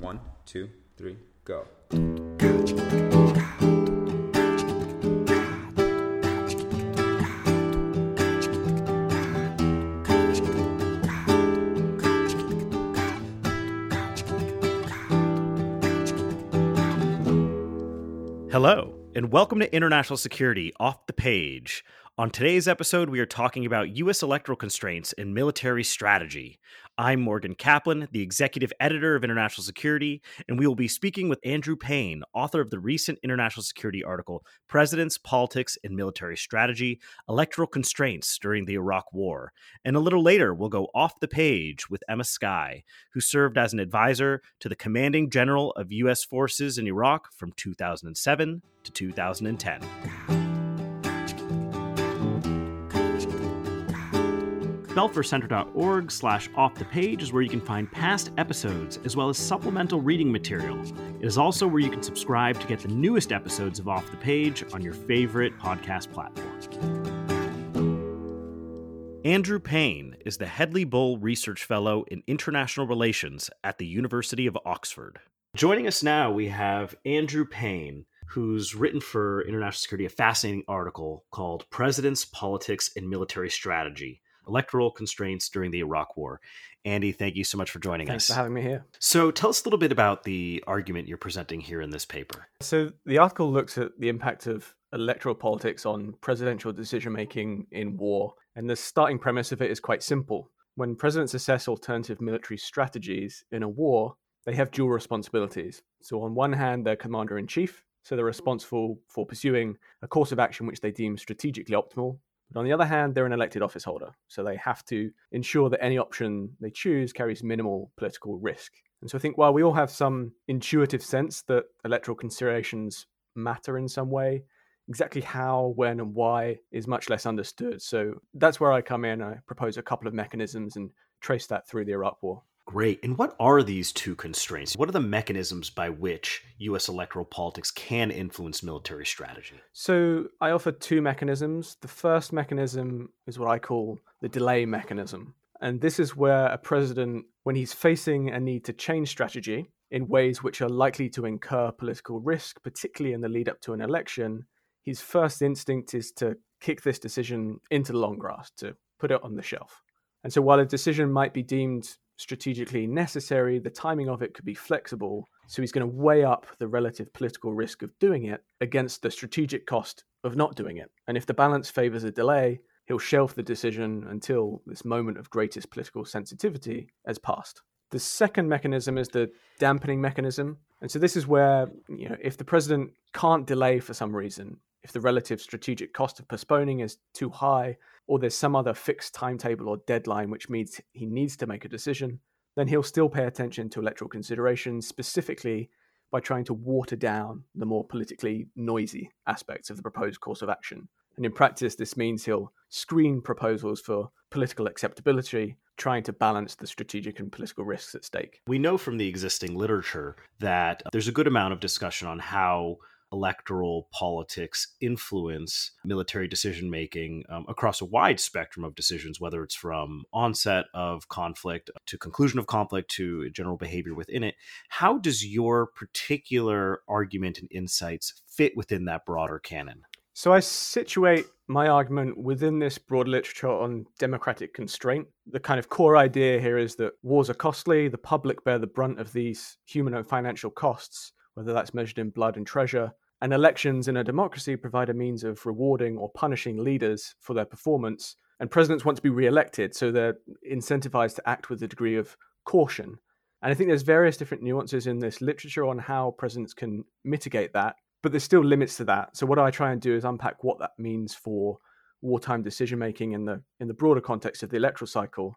One, two, three, go. Hello, and welcome to International Security Off the Page. On today's episode, we are talking about U.S. electoral constraints and military strategy. I'm Morgan Kaplan, the executive editor of International Security, and we will be speaking with Andrew Payne, author of the recent International Security article, Presidents, Politics, and Military Strategy Electoral Constraints During the Iraq War. And a little later, we'll go off the page with Emma Sky, who served as an advisor to the commanding general of U.S. forces in Iraq from 2007 to 2010. belfercenter.org slash off the page is where you can find past episodes as well as supplemental reading material. It is also where you can subscribe to get the newest episodes of Off the Page on your favorite podcast platform. Andrew Payne is the Hedley Bull Research Fellow in International Relations at the University of Oxford. Joining us now, we have Andrew Payne, who's written for International Security a fascinating article called Presidents, Politics, and Military Strategy electoral constraints during the Iraq War. Andy, thank you so much for joining Thanks us. Thanks for having me here. So, tell us a little bit about the argument you're presenting here in this paper. So, the article looks at the impact of electoral politics on presidential decision making in war. And the starting premise of it is quite simple. When presidents assess alternative military strategies in a war, they have dual responsibilities. So, on one hand, they're commander in chief, so they're responsible for pursuing a course of action which they deem strategically optimal but on the other hand, they're an elected office holder, so they have to ensure that any option they choose carries minimal political risk. And so I think while we all have some intuitive sense that electoral considerations matter in some way, exactly how, when, and why is much less understood. So that's where I come in. I propose a couple of mechanisms and trace that through the Iraq War. Great. And what are these two constraints? What are the mechanisms by which U.S. electoral politics can influence military strategy? So I offer two mechanisms. The first mechanism is what I call the delay mechanism. And this is where a president, when he's facing a need to change strategy in ways which are likely to incur political risk, particularly in the lead up to an election, his first instinct is to kick this decision into the long grass, to put it on the shelf. And so while a decision might be deemed strategically necessary, the timing of it could be flexible. So he's going to weigh up the relative political risk of doing it against the strategic cost of not doing it. And if the balance favors a delay, he'll shelf the decision until this moment of greatest political sensitivity has passed. The second mechanism is the dampening mechanism. And so this is where, you know, if the president can't delay for some reason, if the relative strategic cost of postponing is too high, or there's some other fixed timetable or deadline which means he needs to make a decision, then he'll still pay attention to electoral considerations, specifically by trying to water down the more politically noisy aspects of the proposed course of action. And in practice, this means he'll screen proposals for political acceptability, trying to balance the strategic and political risks at stake. We know from the existing literature that there's a good amount of discussion on how electoral politics influence military decision making um, across a wide spectrum of decisions, whether it's from onset of conflict to conclusion of conflict to general behavior within it. How does your particular argument and insights fit within that broader canon? So I situate my argument within this broad literature on democratic constraint. The kind of core idea here is that wars are costly, the public bear the brunt of these human and financial costs whether that's measured in blood and treasure. And elections in a democracy provide a means of rewarding or punishing leaders for their performance. And presidents want to be re elected, so they're incentivized to act with a degree of caution. And I think there's various different nuances in this literature on how presidents can mitigate that, but there's still limits to that. So what I try and do is unpack what that means for wartime decision making in the in the broader context of the electoral cycle.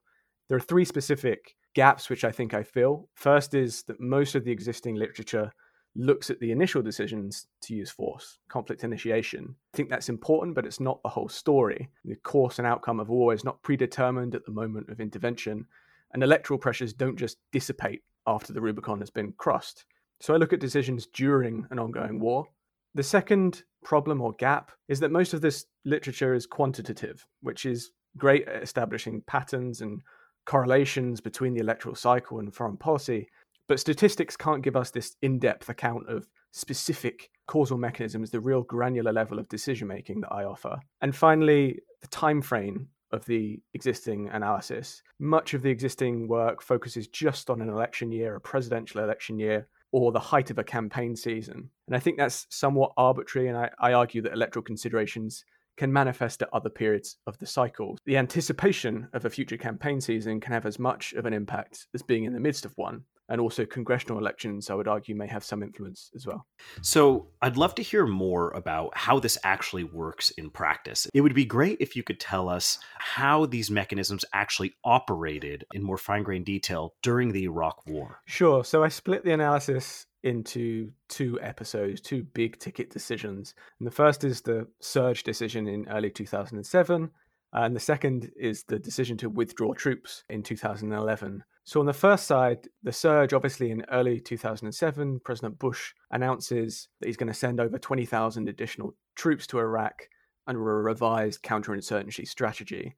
There are three specific gaps which I think I fill. First is that most of the existing literature looks at the initial decisions to use force, conflict initiation. I think that's important, but it's not the whole story. The course and outcome of war is not predetermined at the moment of intervention, and electoral pressures don't just dissipate after the Rubicon has been crossed. So I look at decisions during an ongoing war. The second problem or gap is that most of this literature is quantitative, which is great at establishing patterns and correlations between the electoral cycle and foreign policy, But statistics can't give us this in depth account of specific causal mechanisms, the real granular level of decision making that I offer. And finally, the time frame of the existing analysis. Much of the existing work focuses just on an election year, a presidential election year, or the height of a campaign season. And I think that's somewhat arbitrary, and I, I argue that electoral considerations can manifest at other periods of the cycle. The anticipation of a future campaign season can have as much of an impact as being in the midst of one and also congressional elections, I would argue, may have some influence as well. So, I'd love to hear more about how this actually works in practice. It would be great if you could tell us how these mechanisms actually operated in more fine grained detail during the Iraq War. Sure. So, I split the analysis into two episodes, two big ticket decisions. And the first is the surge decision in early 2007. And the second is the decision to withdraw troops in 2011. So, on the first side, the surge, obviously in early 2007, President Bush announces that he's going to send over 20,000 additional troops to Iraq under a revised counterinsurgency strategy.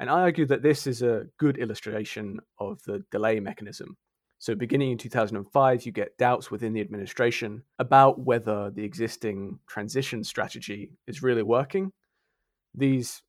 And I argue that this is a good illustration of the delay mechanism. So, beginning in 2005, you get doubts within the administration about whether the existing transition strategy is really working. These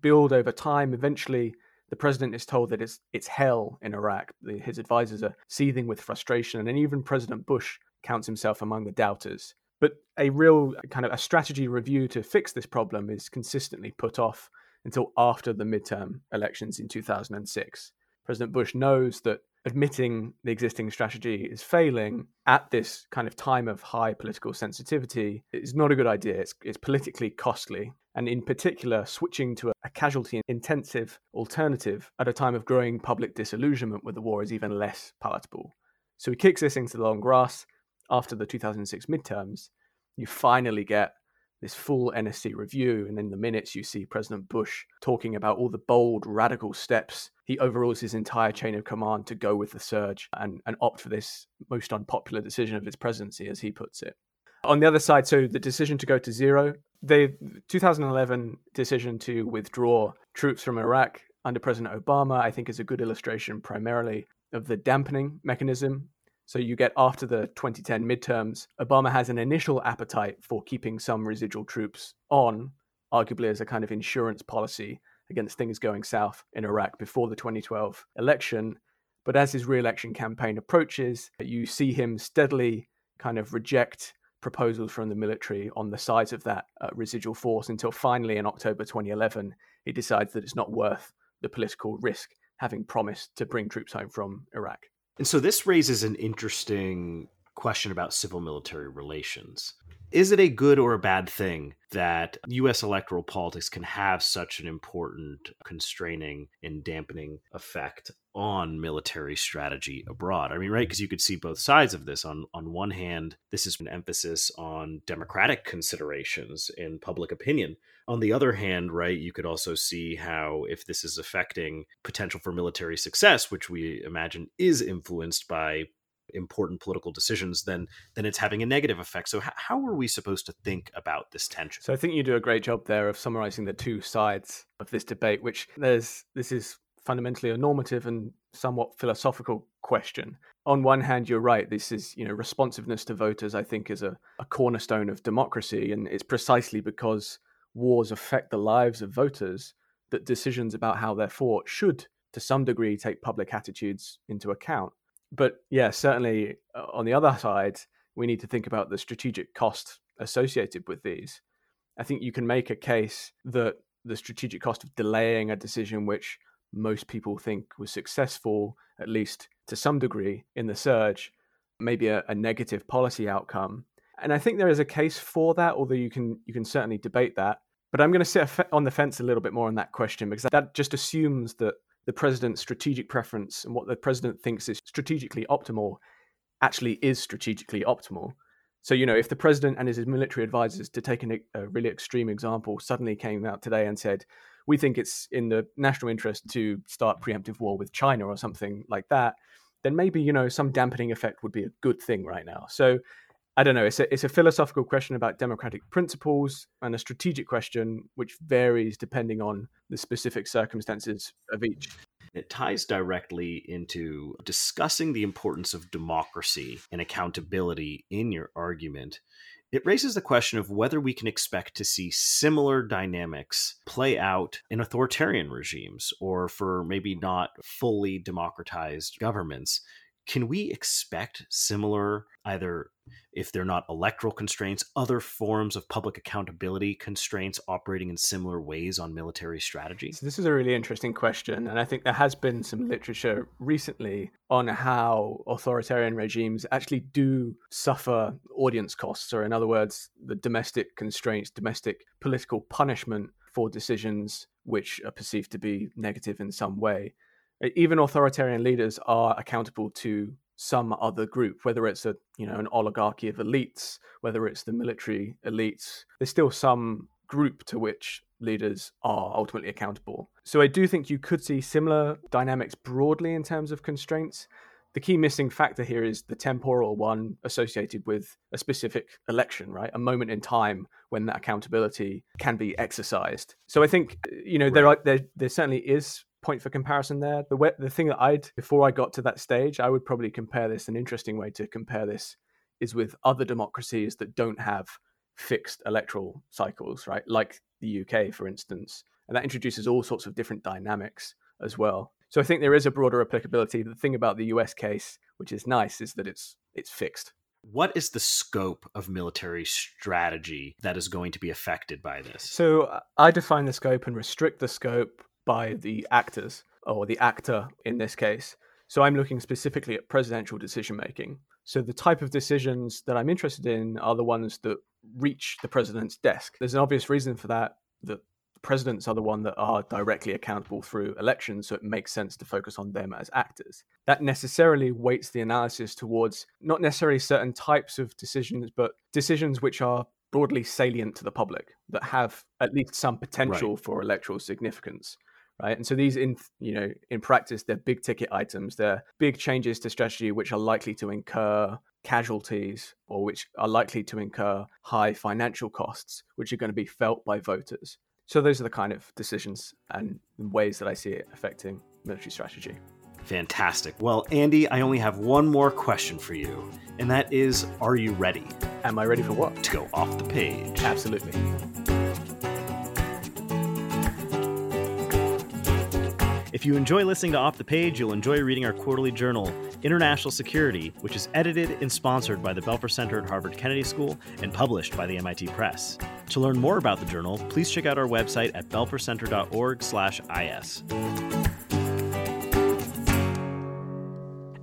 build over time. Eventually, the president is told that it's it's hell in Iraq. His advisors are seething with frustration, and even President Bush counts himself among the doubters. But a real kind of a strategy review to fix this problem is consistently put off until after the midterm elections in 2006. President Bush knows that admitting the existing strategy is failing at this kind of time of high political sensitivity is not a good idea. It's, it's politically costly. And in particular, switching to a casualty intensive alternative at a time of growing public disillusionment with the war is even less palatable. So he kicks this into the long grass after the 2006 midterms. You finally get this full NSC review, and in the minutes you see President Bush talking about all the bold, radical steps. He overrules his entire chain of command to go with the surge and, and opt for this most unpopular decision of his presidency, as he puts it. On the other side, so the decision to go to zero, the 2011 decision to withdraw troops from Iraq under President Obama, I think, is a good illustration primarily of the dampening mechanism so you get after the 2010 midterms, Obama has an initial appetite for keeping some residual troops on, arguably as a kind of insurance policy against things going south in Iraq before the 2012 election. But as his re election campaign approaches, you see him steadily kind of reject proposals from the military on the size of that uh, residual force until finally in October 2011, he decides that it's not worth the political risk having promised to bring troops home from Iraq. And so this raises an interesting question about civil military relations. Is it a good or a bad thing that US electoral politics can have such an important constraining and dampening effect on military strategy abroad? I mean, right, because you could see both sides of this. On on one hand, this is an emphasis on democratic considerations in public opinion. On the other hand, right, you could also see how if this is affecting potential for military success, which we imagine is influenced by important political decisions, then then it's having a negative effect. So h- how are we supposed to think about this tension? So I think you do a great job there of summarizing the two sides of this debate, which there's this is fundamentally a normative and somewhat philosophical question. On one hand, you're right. This is, you know, responsiveness to voters, I think, is a, a cornerstone of democracy. And it's precisely because wars affect the lives of voters that decisions about how they're fought should, to some degree, take public attitudes into account but yeah, certainly uh, on the other side, we need to think about the strategic cost associated with these. I think you can make a case that the strategic cost of delaying a decision which most people think was successful, at least to some degree, in the surge, maybe a, a negative policy outcome. And I think there is a case for that, although you can you can certainly debate that. But I'm going to sit on the fence a little bit more on that question because that just assumes that the president's strategic preference and what the president thinks is strategically optimal actually is strategically optimal. So, you know, if the president and his military advisors, to take an, a really extreme example, suddenly came out today and said, we think it's in the national interest to start preemptive war with China or something like that, then maybe, you know, some dampening effect would be a good thing right now. So I don't know. It's a, it's a philosophical question about democratic principles and a strategic question which varies depending on the specific circumstances of each. It ties directly into discussing the importance of democracy and accountability in your argument it raises the question of whether we can expect to see similar dynamics play out in authoritarian regimes or for maybe not fully democratized governments. Can we expect similar, either if they're not electoral constraints, other forms of public accountability constraints operating in similar ways on military strategy? So, this is a really interesting question. And I think there has been some literature recently on how authoritarian regimes actually do suffer audience costs, or in other words, the domestic constraints, domestic political punishment for decisions which are perceived to be negative in some way even authoritarian leaders are accountable to some other group, whether it's a you know an oligarchy of elites, whether it's the military elites. There's still some group to which leaders are ultimately accountable. So I do think you could see similar dynamics broadly in terms of constraints. The key missing factor here is the temporal one associated with a specific election, right? A moment in time when that accountability can be exercised. So I think you know right. there are there there certainly is point for comparison there. The way, the thing that I'd before I got to that stage, I would probably compare this. An interesting way to compare this is with other democracies that don't have fixed electoral cycles, right? Like the UK, for instance, and that introduces all sorts of different dynamics as well. So I think there is a broader applicability. The thing about the US case, which is nice, is that it's it's fixed. What is the scope of military strategy that is going to be affected by this? So uh, I define the scope and restrict the scope by the actors or the actor in this case. So I'm looking specifically at presidential decision making. So the type of decisions that I'm interested in are the ones that reach the president's desk. There's an obvious reason for that that presidents are the one that are directly accountable through elections, so it makes sense to focus on them as actors. That necessarily weights the analysis towards not necessarily certain types of decisions, but decisions which are broadly salient to the public that have at least some potential right. for electoral significance right? And so these, in you know, in practice, they're big ticket items. They're big changes to strategy which are likely to incur casualties or which are likely to incur high financial costs, which are going to be felt by voters. So those are the kind of decisions and ways that I see it affecting military strategy. Fantastic. Well, Andy, I only have one more question for you, and that is Are you ready? Am I ready for what? To go off the page. Absolutely. If you enjoy listening to Off the Page, you'll enjoy reading our quarterly journal, International Security, which is edited and sponsored by the Belfer Center at Harvard Kennedy School and published by the MIT Press. To learn more about the journal, please check out our website at belfercenter.org/is.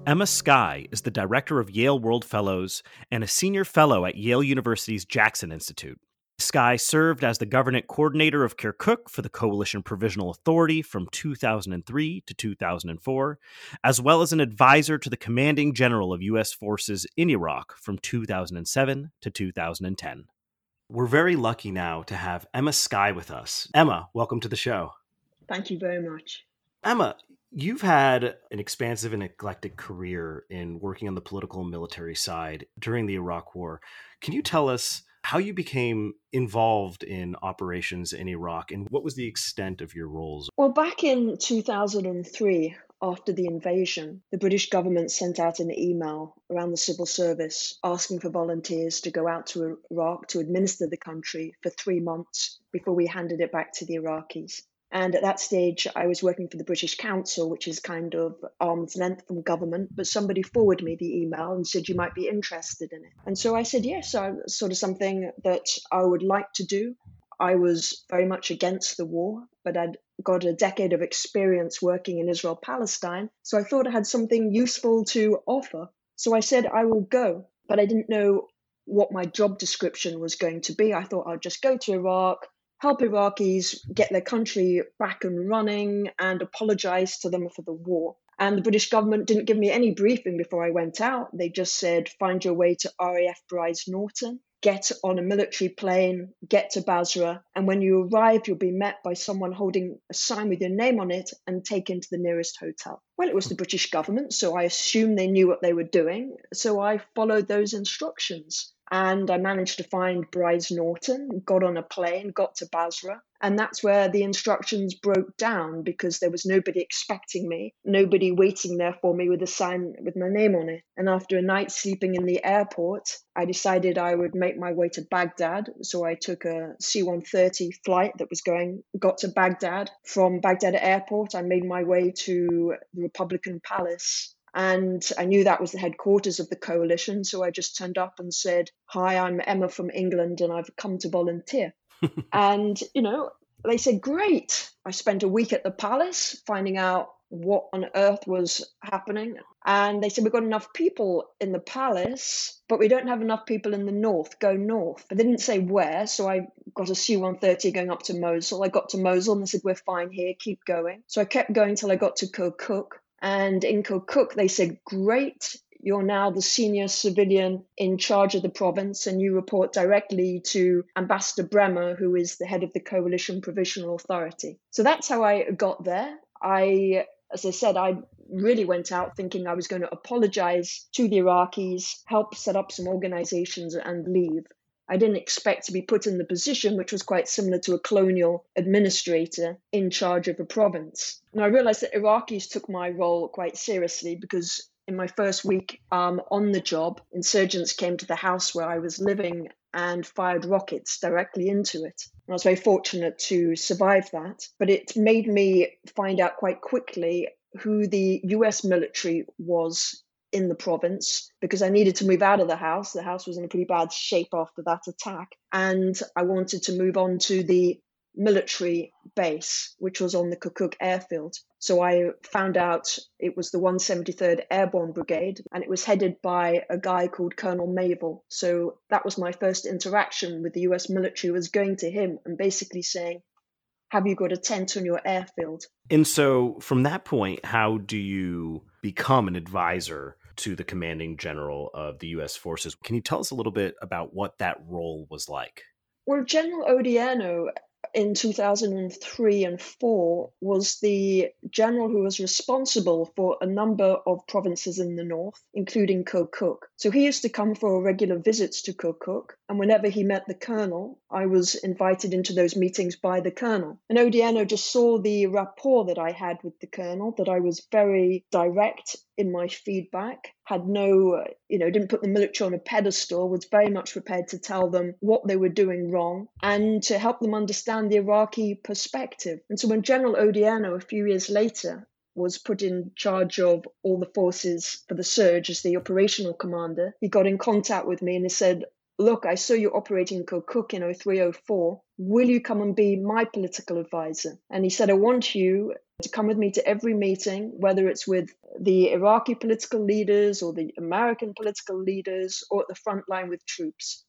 Emma Sky is the director of Yale World Fellows and a senior fellow at Yale University's Jackson Institute. Sky served as the government coordinator of Kirkuk for the Coalition Provisional Authority from 2003 to 2004, as well as an advisor to the commanding general of U.S. forces in Iraq from 2007 to 2010. We're very lucky now to have Emma Sky with us. Emma, welcome to the show. Thank you very much. Emma, you've had an expansive and eclectic career in working on the political and military side during the Iraq War. Can you tell us how you became involved in operations in Iraq and what was the extent of your roles? Well, back in 2003, after the invasion, the British government sent out an email around the civil service asking for volunteers to go out to Iraq to administer the country for three months before we handed it back to the Iraqis. And at that stage, I was working for the British Council, which is kind of arm's length from government. But somebody forwarded me the email and said, You might be interested in it. And so I said, Yes, so sort of something that I would like to do. I was very much against the war, but I'd got a decade of experience working in Israel Palestine. So I thought I had something useful to offer. So I said, I will go. But I didn't know what my job description was going to be. I thought I'd just go to Iraq, help Iraqis get their country back and running and apologize to them for the war. And the British government didn't give me any briefing before I went out. They just said, find your way to RAF Brize Norton, get on a military plane, get to Basra, and when you arrive, you'll be met by someone holding a sign with your name on it and taken to the nearest hotel. Well, it was the British government, so I assumed they knew what they were doing. So I followed those instructions. And I managed to find Brize Norton, got on a plane, got to Basra, and that's where the instructions broke down because there was nobody expecting me, nobody waiting there for me with a sign with my name on it. And after a night sleeping in the airport, I decided I would make my way to Baghdad. So I took a C 130 flight that was going, got to Baghdad. From Baghdad airport, I made my way to the Republican Palace and I knew that was the headquarters of the coalition. So I just turned up and said, Hi, I'm Emma from England and I've come to volunteer. and, you know, they said, Great. I spent a week at the palace finding out what on earth was happening. And they said, We've got enough people in the palace, but we don't have enough people in the north. Go north. But they didn't say where. So I got a C 130 going up to Mosul. I got to Mosul and they said, We're fine here. Keep going. So I kept going till I got to Kirkuk. And in Kirkuk, they said, Great, you're now the senior civilian in charge of the province, and you report directly to Ambassador Bremer, who is the head of the Coalition Provisional Authority. So that's how I got there. I, as I said, I really went out thinking I was going to apologize to the Iraqis, help set up some organizations, and leave. I didn't expect to be put in the position, which was quite similar to a colonial administrator in charge of a province. And I realized that Iraqis took my role quite seriously because in my first week um, on the job, insurgents came to the house where I was living and fired rockets directly into it. And I was very fortunate to survive that. But it made me find out quite quickly who the US military was in the province because I needed to move out of the house. The house was in a pretty bad shape after that attack. And I wanted to move on to the military base, which was on the Kirkuk airfield. So I found out it was the 173rd Airborne Brigade and it was headed by a guy called Colonel Mayville. So that was my first interaction with the US military was going to him and basically saying, have you got a tent on your airfield? And so from that point, how do you become an advisor to the commanding general of the US forces? Can you tell us a little bit about what that role was like? Well, General Odierno in 2003 and 4 was the general who was responsible for a number of provinces in the north, including Kirkuk. So he used to come for regular visits to Kirkuk, and whenever he met the colonel, I was invited into those meetings by the colonel. And Odierno just saw the rapport that I had with the colonel, that I was very direct in my feedback, had no, you know, didn't put the military on a pedestal, was very much prepared to tell them what they were doing wrong and to help them understand the Iraqi perspective. And so when General Odierno, a few years later, was put in charge of all the forces for the surge as the operational commander, he got in contact with me and he said, Look, I saw you operating in Kirkuk in 0304. Will you come and be my political advisor? And he said, I want you to come with me to every meeting, whether it's with the Iraqi political leaders or the American political leaders or at the front line with troops.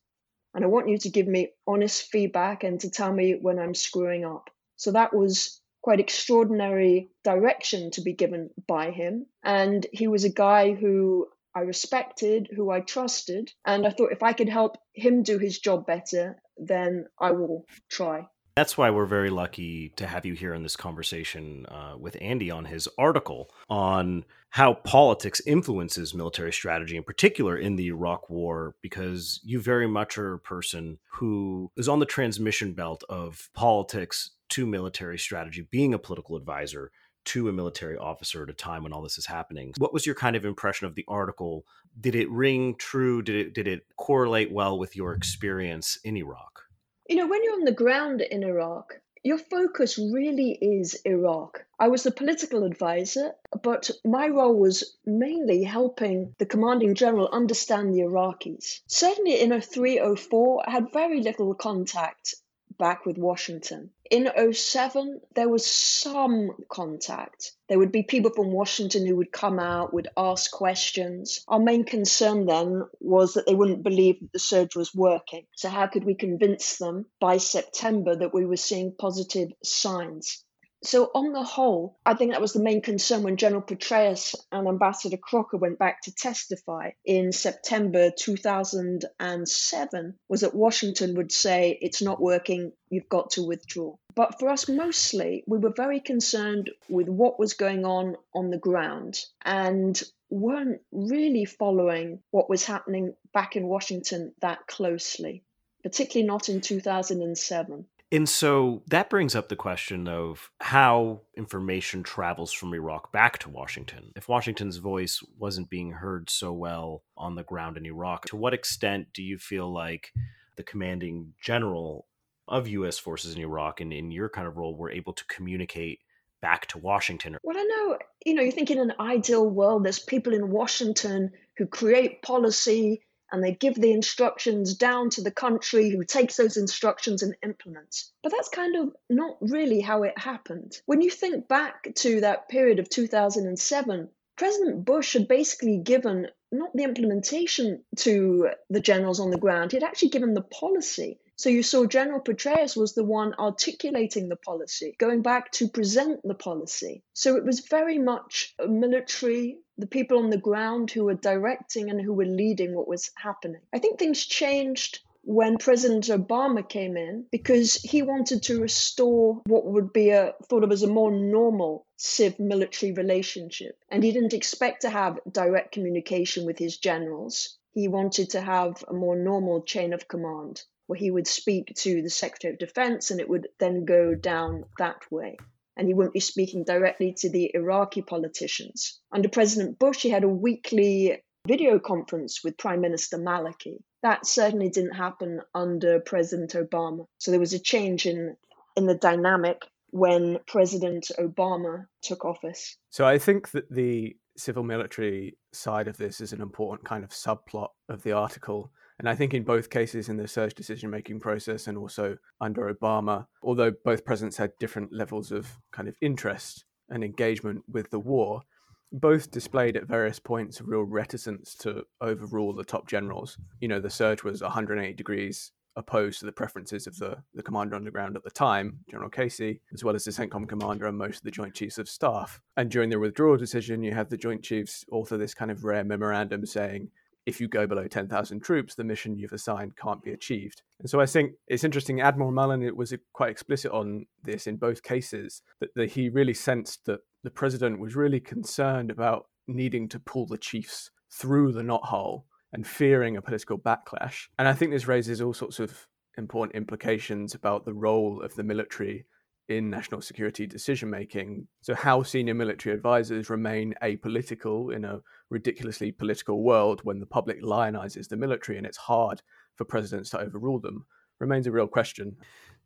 And I want you to give me honest feedback and to tell me when I'm screwing up. So that was quite extraordinary direction to be given by him. And he was a guy who I respected, who I trusted. And I thought if I could help him do his job better, then I will try. That's why we're very lucky to have you here in this conversation uh, with Andy on his article on how politics influences military strategy, in particular in the Iraq War, because you very much are a person who is on the transmission belt of politics to military strategy, being a political advisor to a military officer at a time when all this is happening. What was your kind of impression of the article? Did it ring true? Did it did it correlate well with your experience in Iraq? You know, when you're on the ground in Iraq, your focus really is Iraq. I was the political advisor, but my role was mainly helping the commanding general understand the Iraqis. Certainly in 0304, I had very little contact back with Washington. In 07, there was some contact. There would be people from Washington who would come out, would ask questions. Our main concern then was that they wouldn't believe that the surge was working. So, how could we convince them by September that we were seeing positive signs? So, on the whole, I think that was the main concern when General Petraeus and Ambassador Crocker went back to testify in September 2007, was that Washington would say, It's not working, you've got to withdraw. But for us, mostly, we were very concerned with what was going on on the ground and weren't really following what was happening back in Washington that closely, particularly not in 2007. And so that brings up the question of how information travels from Iraq back to Washington. If Washington's voice wasn't being heard so well on the ground in Iraq, to what extent do you feel like the commanding general of U.S. forces in Iraq and in your kind of role were able to communicate back to Washington? Well, I know, you know, you think in an ideal world, there's people in Washington who create policy and they give the instructions down to the country who takes those instructions and implements. But that's kind of not really how it happened. When you think back to that period of 2007, President Bush had basically given not the implementation to the generals on the ground, he'd actually given the policy. So you saw General Petraeus was the one articulating the policy, going back to present the policy. So it was very much a military, the people on the ground who were directing and who were leading what was happening. I think things changed when President Obama came in because he wanted to restore what would be a thought of as a more normal civ military relationship. And he didn't expect to have direct communication with his generals. He wanted to have a more normal chain of command where he would speak to the Secretary of Defense and it would then go down that way. And he wouldn't be speaking directly to the Iraqi politicians. Under President Bush, he had a weekly video conference with Prime Minister Maliki. That certainly didn't happen under President Obama. So there was a change in, in the dynamic when President Obama took office. So I think that the civil military side of this is an important kind of subplot of the article and I think in both cases, in the surge decision making process and also under Obama, although both presidents had different levels of kind of interest and engagement with the war, both displayed at various points a real reticence to overrule the top generals. You know, the surge was 180 degrees opposed to the preferences of the, the commander on the ground at the time, General Casey, as well as the CENTCOM commander and most of the Joint Chiefs of Staff. And during the withdrawal decision, you have the Joint Chiefs author this kind of rare memorandum saying, if you go below 10,000 troops, the mission you've assigned can't be achieved. And so I think it's interesting. Admiral Mullen it was uh, quite explicit on this in both cases that, that he really sensed that the president was really concerned about needing to pull the chiefs through the knothole and fearing a political backlash. And I think this raises all sorts of important implications about the role of the military in national security decision making. So, how senior military advisors remain apolitical in a ridiculously political world when the public lionizes the military and it's hard for presidents to overrule them remains a real question.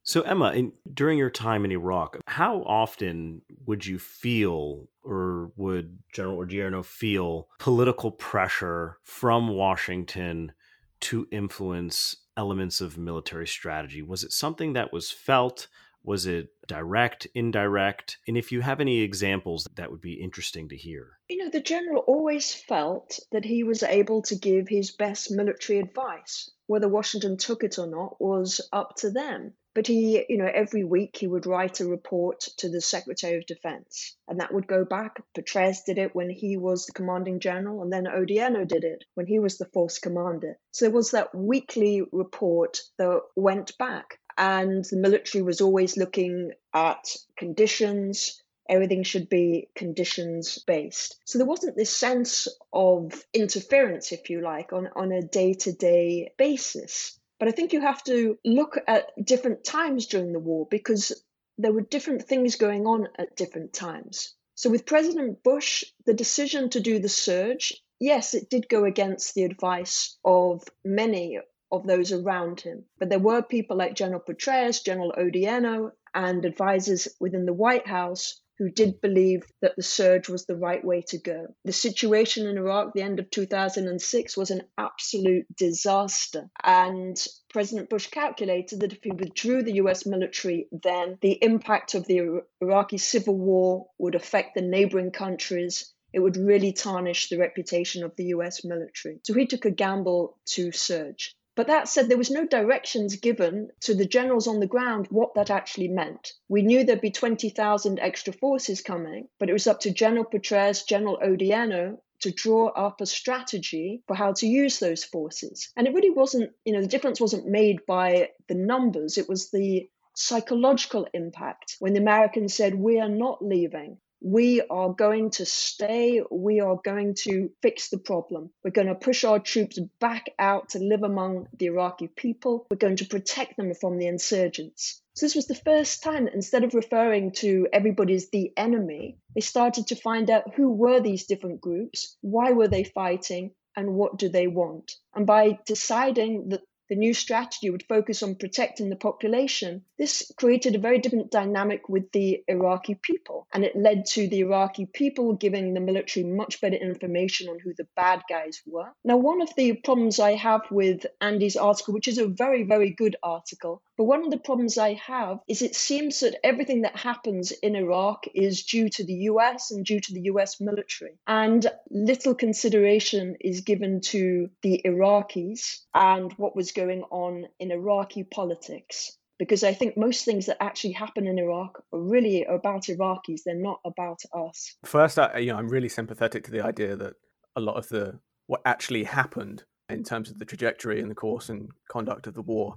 So, Emma, in, during your time in Iraq, how often would you feel, or would General Odierno feel, political pressure from Washington to influence elements of military strategy? Was it something that was felt? Was it direct, indirect? And if you have any examples, that would be interesting to hear. You know, the general always felt that he was able to give his best military advice. Whether Washington took it or not was up to them. But he, you know, every week he would write a report to the Secretary of Defense. And that would go back. Petraeus did it when he was the commanding general, and then Odierno did it when he was the force commander. So there was that weekly report that went back and the military was always looking at conditions. Everything should be conditions based. So there wasn't this sense of interference, if you like, on, on a day to day basis. But I think you have to look at different times during the war because there were different things going on at different times. So with President Bush, the decision to do the surge, yes, it did go against the advice of many of those around him. But there were people like General Petraeus, General Odierno, and advisors within the White House who did believe that the surge was the right way to go. The situation in Iraq, at the end of 2006, was an absolute disaster. And President Bush calculated that if he withdrew the US military, then the impact of the Iraqi civil war would affect the neighboring countries it would really tarnish the reputation of the US military. So he took a gamble to surge. But that said, there was no directions given to the generals on the ground what that actually meant. We knew there'd be 20,000 extra forces coming, but it was up to General Petraeus, General Odierno to draw up a strategy for how to use those forces. And it really wasn't, you know, the difference wasn't made by the numbers, it was the psychological impact when the Americans said, We are not leaving. We are going to stay. We are going to fix the problem. We're going to push our troops back out to live among the Iraqi people. We're going to protect them from the insurgents. So, this was the first time that instead of referring to everybody as the enemy, they started to find out who were these different groups, why were they fighting, and what do they want. And by deciding that the new strategy would focus on protecting the population, this created a very different dynamic with the Iraqi people. And it led to the Iraqi people giving the military much better information on who the bad guys were. Now, one of the problems I have with Andy's article, which is a very, very good article, but one of the problems I have is it seems that everything that happens in Iraq is due to the US and due to the US military. And little consideration is given to the Iraqis and what was going on in Iraqi politics because I think most things that actually happen in Iraq are really about Iraqis. They're not about us. First, I, you know, I'm really sympathetic to the idea that a lot of the what actually happened in terms of the trajectory and the course and conduct of the war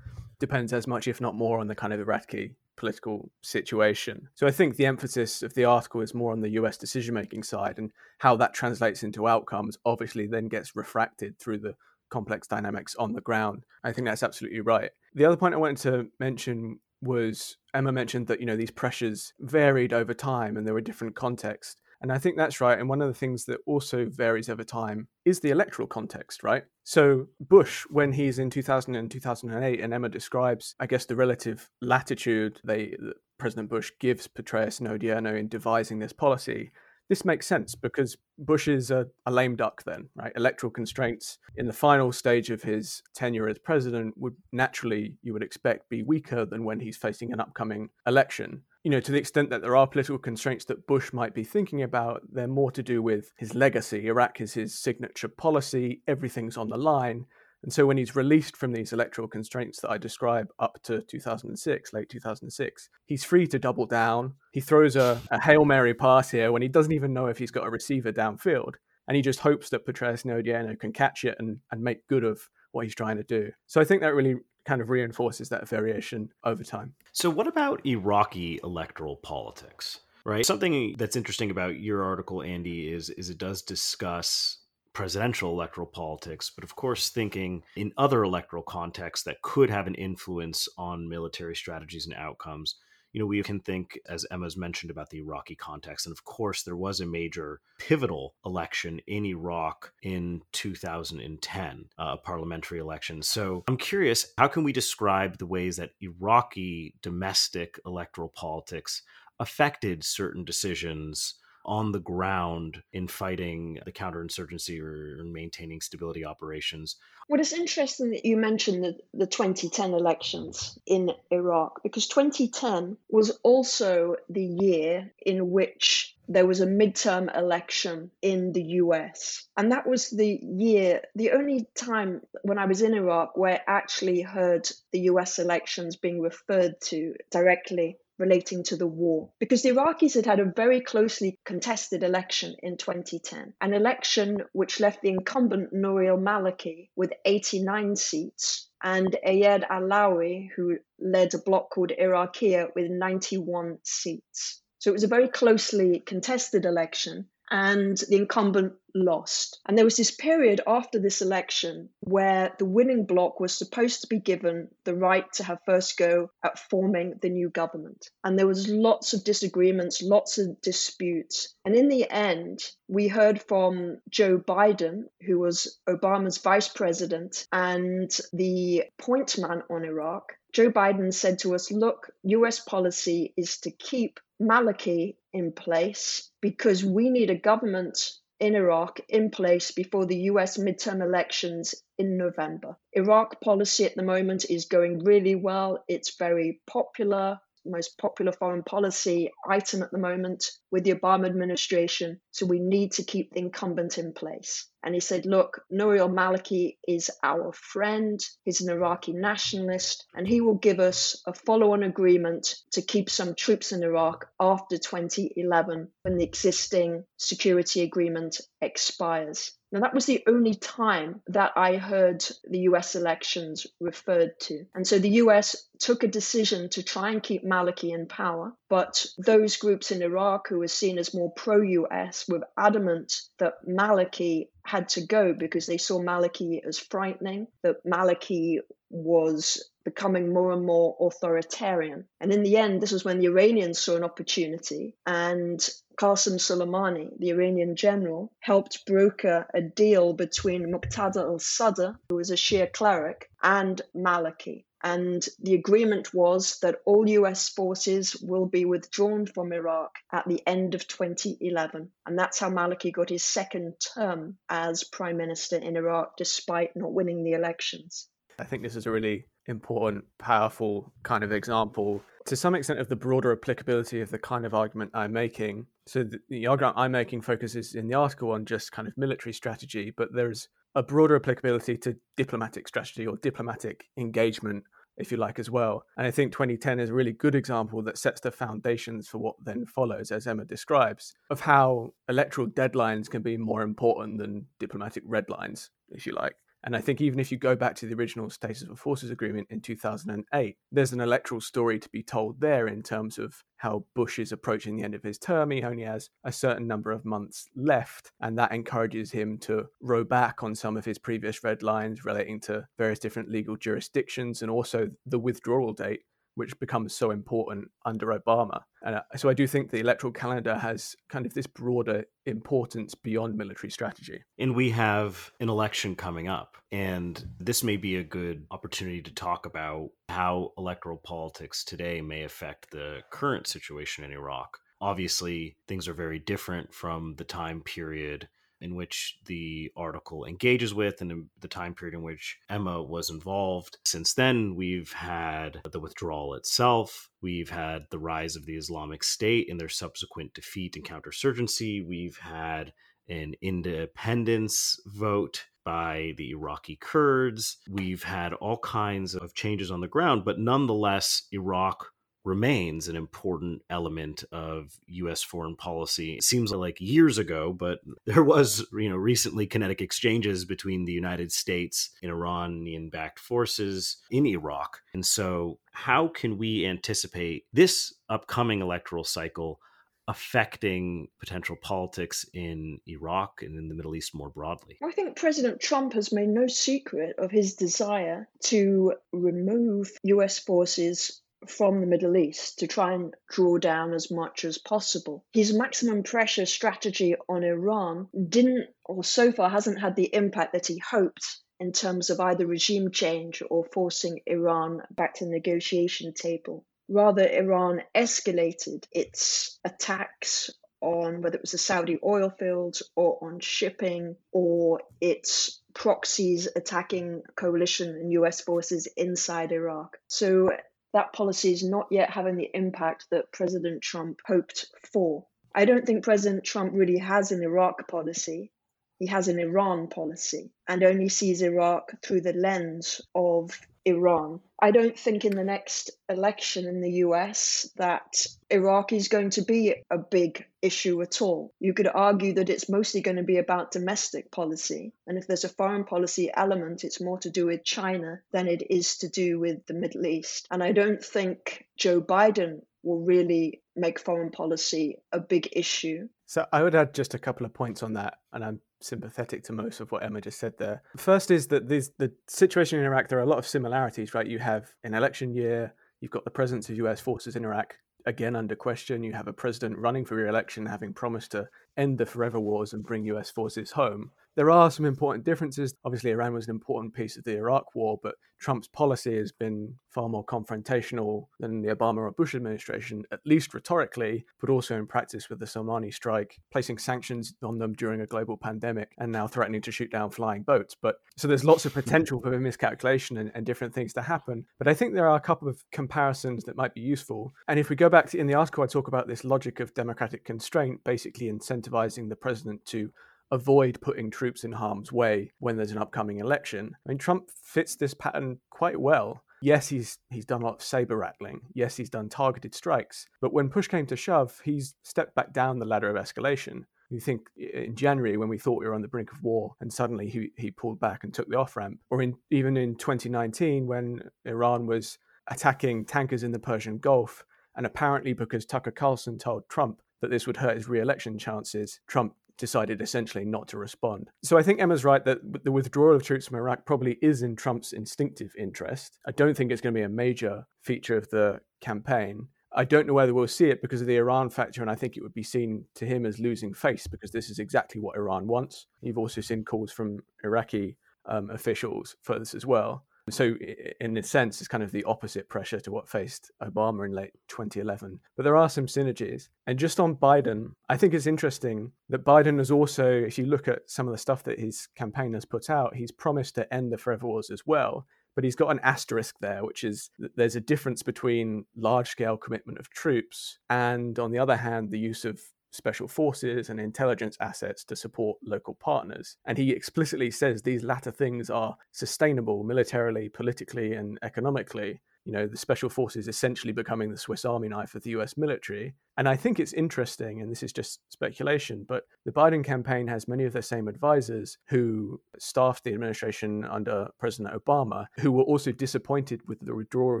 depends as much, if not more, on the kind of Iraqi political situation. So I think the emphasis of the article is more on the US decision making side and how that translates into outcomes obviously then gets refracted through the complex dynamics on the ground. I think that's absolutely right. The other point I wanted to mention was Emma mentioned that you know these pressures varied over time and there were different contexts. And I think that's right. And one of the things that also varies over time is the electoral context, right? So, Bush, when he's in 2000 and 2008, and Emma describes, I guess, the relative latitude they, President Bush gives Petraeus and Odierno in devising this policy, this makes sense because Bush is a, a, lame duck then, right? Electoral constraints in the final stage of his tenure as president would naturally, you would expect, be weaker than when he's facing an upcoming election. You know, to the extent that there are political constraints that Bush might be thinking about, they're more to do with his legacy. Iraq is his signature policy, everything's on the line. And so when he's released from these electoral constraints that I describe up to 2006, late 2006, he's free to double down. He throws a, a Hail Mary pass here when he doesn't even know if he's got a receiver downfield. And he just hopes that Petraeus and Odierno can catch it and, and make good of what he's trying to do. So I think that really kind of reinforces that variation over time. So, what about Iraqi electoral politics? Right. Something that's interesting about your article, Andy, is is it does discuss presidential electoral politics, but of course, thinking in other electoral contexts that could have an influence on military strategies and outcomes. You know, we can think, as Emma's mentioned, about the Iraqi context. And of course, there was a major pivotal election in Iraq in 2010, uh, a parliamentary election. So I'm curious, how can we describe the ways that Iraqi domestic electoral politics affected certain decisions on the ground in fighting the counterinsurgency or maintaining stability operations. Well, it's interesting that you mentioned the, the 2010 elections in Iraq because 2010 was also the year in which there was a midterm election in the US. And that was the year, the only time when I was in Iraq where I actually heard the US elections being referred to directly relating to the war. Because the Iraqis had had a very closely contested election in 2010, an election which left the incumbent Nouri al-Maliki with 89 seats and Ayad Allawi, who led a bloc called Iraqia with 91 seats. So it was a very closely contested election and the incumbent lost. And there was this period after this election where the winning bloc was supposed to be given the right to have first go at forming the new government. And there was lots of disagreements, lots of disputes. And in the end, we heard from Joe Biden, who was Obama's vice president and the point man on Iraq. Joe Biden said to us, look, US policy is to keep Maliki in place because we need a government in Iraq in place before the US midterm elections in November. Iraq policy at the moment is going really well. It's very popular. Most popular foreign policy item at the moment with the Obama administration. So we need to keep the incumbent in place. And he said, Look, Nouri al Maliki is our friend. He's an Iraqi nationalist, and he will give us a follow on agreement to keep some troops in Iraq after 2011 when the existing security agreement expires. Now, that was the only time that I heard the US elections referred to. And so the US took a decision to try and keep Maliki in power. But those groups in Iraq who were seen as more pro US were adamant that Maliki had to go because they saw Maliki as frightening, that Maliki was becoming more and more authoritarian. And in the end, this was when the Iranians saw an opportunity and Qasem Soleimani, the Iranian general, helped broker a deal between Muqtada al Sadr, who was a Shia cleric, and Maliki. And the agreement was that all US forces will be withdrawn from Iraq at the end of 2011. And that's how Maliki got his second term as prime minister in Iraq, despite not winning the elections. I think this is a really important, powerful kind of example to some extent of the broader applicability of the kind of argument I'm making. So the, the argument I'm making focuses in the article on just kind of military strategy, but there's a broader applicability to diplomatic strategy or diplomatic engagement, if you like, as well. And I think 2010 is a really good example that sets the foundations for what then follows, as Emma describes, of how electoral deadlines can be more important than diplomatic red lines, if you like. And I think even if you go back to the original Status of Forces Agreement in 2008, there's an electoral story to be told there in terms of how Bush is approaching the end of his term. He only has a certain number of months left, and that encourages him to row back on some of his previous red lines relating to various different legal jurisdictions and also the withdrawal date which becomes so important under Obama. And uh, so I do think the electoral calendar has kind of this broader importance beyond military strategy. And we have an election coming up. And this may be a good opportunity to talk about how electoral politics today may affect the current situation in Iraq. Obviously, things are very different from the time period in which the article engages with and the time period in which Emma was involved. Since then, we've had the withdrawal itself. We've had the rise of the Islamic State and their subsequent defeat and counterinsurgency. We've had an independence vote by the Iraqi Kurds. We've had all kinds of changes on the ground, but nonetheless, Iraq remains an important element of US foreign policy. It seems like years ago, but there was, you know, recently kinetic exchanges between the United States and Iranian backed forces in Iraq. And so how can we anticipate this upcoming electoral cycle affecting potential politics in Iraq and in the Middle East more broadly? I think President Trump has made no secret of his desire to remove US forces from the Middle East to try and draw down as much as possible. His maximum pressure strategy on Iran didn't, or so far hasn't had the impact that he hoped in terms of either regime change or forcing Iran back to the negotiation table. Rather, Iran escalated its attacks on whether it was the Saudi oil fields or on shipping or its proxies attacking coalition and US forces inside Iraq. So that policy is not yet having the impact that President Trump hoped for. I don't think President Trump really has an Iraq policy. He has an Iran policy and only sees Iraq through the lens of Iran. I don't think in the next election in the US that Iraq is going to be a big issue at all. You could argue that it's mostly going to be about domestic policy. And if there's a foreign policy element, it's more to do with China than it is to do with the Middle East. And I don't think Joe Biden will really make foreign policy a big issue. So I would add just a couple of points on that, and I'm sympathetic to most of what Emma just said there. First is that this, the situation in Iraq, there are a lot of similarities, right? You have an election year, you've got the presence of US forces in Iraq again under question, you have a president running for re election having promised to end the forever wars and bring US forces home. There are some important differences. Obviously, Iran was an important piece of the Iraq war, but Trump's policy has been far more confrontational than the Obama or Bush administration, at least rhetorically, but also in practice with the Soleimani strike, placing sanctions on them during a global pandemic, and now threatening to shoot down flying boats. But so there's lots of potential for miscalculation and, and different things to happen. But I think there are a couple of comparisons that might be useful. And if we go back to in the article, I talk about this logic of democratic constraint, basically incentivizing the president to avoid putting troops in harm's way when there's an upcoming election. I mean, Trump fits this pattern quite well. Yes, he's he's done a lot of saber rattling. Yes, he's done targeted strikes. But when push came to shove, he's stepped back down the ladder of escalation. You think in January when we thought we were on the brink of war, and suddenly he, he pulled back and took the off ramp, or in even in 2019 when Iran was attacking tankers in the Persian Gulf, and apparently because Tucker Carlson told Trump that this would hurt his re-election chances, Trump decided essentially not to respond. So I think Emma's right that the withdrawal of troops from Iraq probably is in Trump's instinctive interest. I don't think it's going to be a major feature of the campaign. I don't know whether we'll see it because of the Iran factor, and I think it would be seen to him as losing face because this is exactly what Iran wants. You've also seen calls from Iraqi um, officials for this as well. So, in a sense, it's kind of the opposite pressure to what faced Obama in late 2011. But there are some synergies. And just on Biden, I think it's interesting that Biden has also, if you look at some of the stuff that his campaign has put out, he's promised to end the forever wars as well. But he's got an asterisk there, which is there's a difference between large scale commitment of troops and, on the other hand, the use of special forces and intelligence assets to support local partners. And he explicitly says these latter things are sustainable militarily, politically, and economically you know, the special forces essentially becoming the Swiss Army knife of the US military. And I think it's interesting, and this is just speculation, but the Biden campaign has many of the same advisors who staffed the administration under President Obama, who were also disappointed with the withdrawal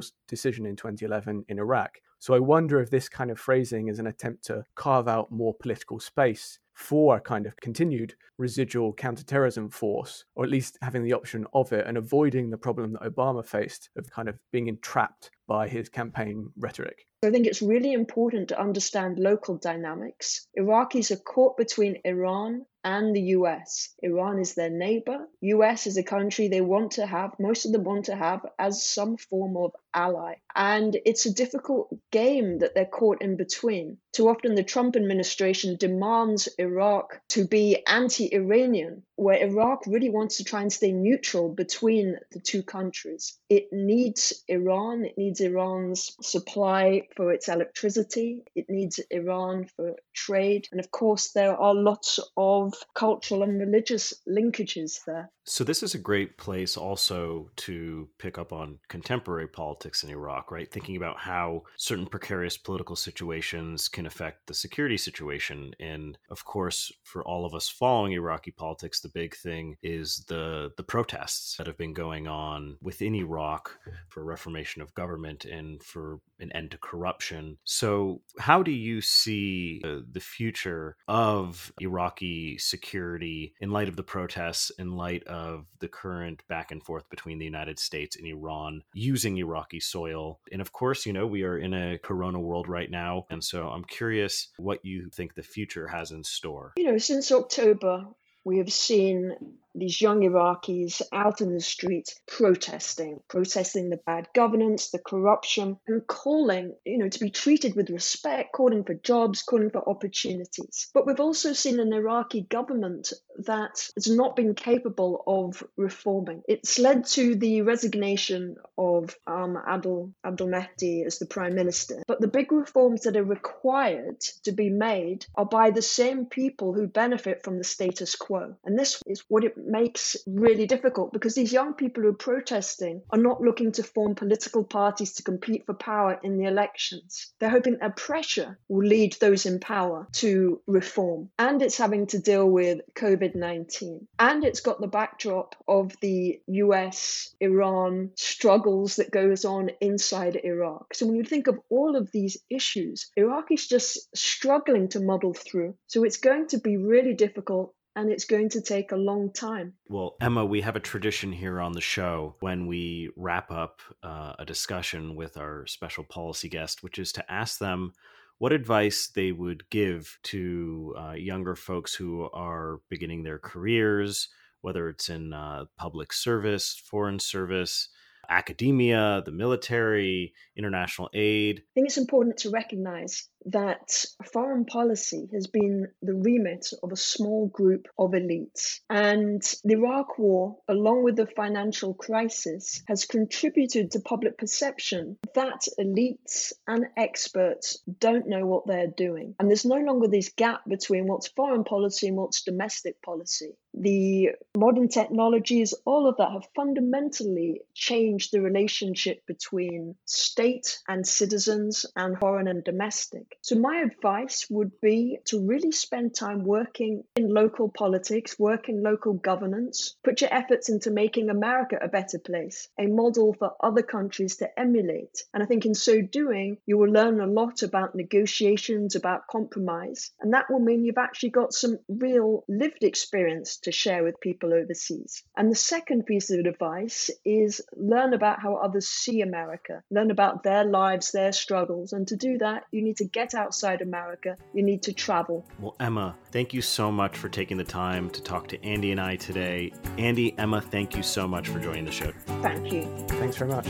decision in 2011 in Iraq. So I wonder if this kind of phrasing is an attempt to carve out more political space for a kind of continued residual counterterrorism force, or at least having the option of it and avoiding the problem that Obama faced of kind of being entrapped by his campaign rhetoric. I think it's really important to understand local dynamics. Iraqis are caught between Iran and the US. Iran is their neighbor. US is a country they want to have, most of them want to have as some form of ally. And it's a difficult game that they're caught in between. Too often, the Trump administration demands Iraq to be anti Iranian, where Iraq really wants to try and stay neutral between the two countries. It needs Iran, it needs Iran's supply for its electricity, it needs Iran for trade. And of course, there are lots of cultural and religious linkages there. So, this is a great place also to pick up on contemporary politics in Iraq, right? Thinking about how certain precarious political situations can affect the security situation. And of course, for all of us following Iraqi politics, the big thing is the, the protests that have been going on within Iraq for reformation of government and for an end to corruption. So, how do you see uh, the future of Iraqi security in light of the protests, in light of of the current back and forth between the United States and Iran using Iraqi soil. And of course, you know, we are in a corona world right now. And so I'm curious what you think the future has in store. You know, since October, we have seen these young Iraqis out in the streets protesting, protesting the bad governance, the corruption, and calling, you know, to be treated with respect, calling for jobs, calling for opportunities. But we've also seen an Iraqi government that has not been capable of reforming. It's led to the resignation of um, Abdul, Abdul Mahdi as the prime minister. But the big reforms that are required to be made are by the same people who benefit from the status quo. And this is what it makes really difficult because these young people who are protesting are not looking to form political parties to compete for power in the elections. They're hoping that pressure will lead those in power to reform. And it's having to deal with COVID 19. And it's got the backdrop of the US Iran struggles that goes on inside Iraq. So when you think of all of these issues, Iraq is just struggling to muddle through. So it's going to be really difficult and it's going to take a long time. Well, Emma, we have a tradition here on the show when we wrap up uh, a discussion with our special policy guest, which is to ask them what advice they would give to uh, younger folks who are beginning their careers, whether it's in uh, public service, foreign service, academia, the military, international aid. I think it's important to recognize that foreign policy has been the remit of a small group of elites. And the Iraq War, along with the financial crisis, has contributed to public perception that elites and experts don't know what they're doing. And there's no longer this gap between what's foreign policy and what's domestic policy. The modern technologies, all of that have fundamentally changed the relationship between state and citizens and foreign and domestic. So, my advice would be to really spend time working in local politics, work in local governance, put your efforts into making America a better place, a model for other countries to emulate. And I think in so doing, you will learn a lot about negotiations, about compromise. And that will mean you've actually got some real lived experience to share with people overseas. And the second piece of advice is learn about how others see America, learn about their lives, their struggles. And to do that, you need to get outside America, you need to travel. Well, Emma, thank you so much for taking the time to talk to Andy and I today. Andy, Emma, thank you so much for joining the show. Thank you. Thanks very much.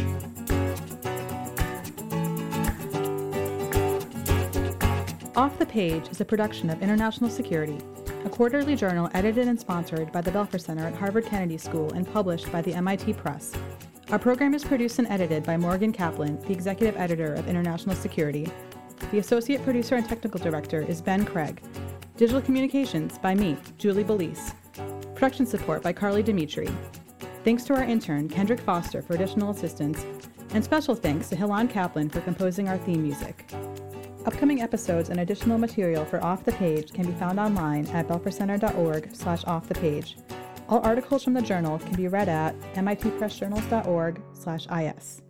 Off the Page is a production of International Security, a quarterly journal edited and sponsored by the Belfer Center at Harvard Kennedy School and published by the MIT Press. Our program is produced and edited by Morgan Kaplan, the executive editor of International Security. The associate producer and technical director is Ben Craig. Digital communications by me, Julie Belize. Production support by Carly Dimitri. Thanks to our intern, Kendrick Foster, for additional assistance, and special thanks to Hilan Kaplan for composing our theme music. Upcoming episodes and additional material for Off the Page can be found online at belfercenter.org slash off the page. All articles from the journal can be read at mitpressjournals.org slash is.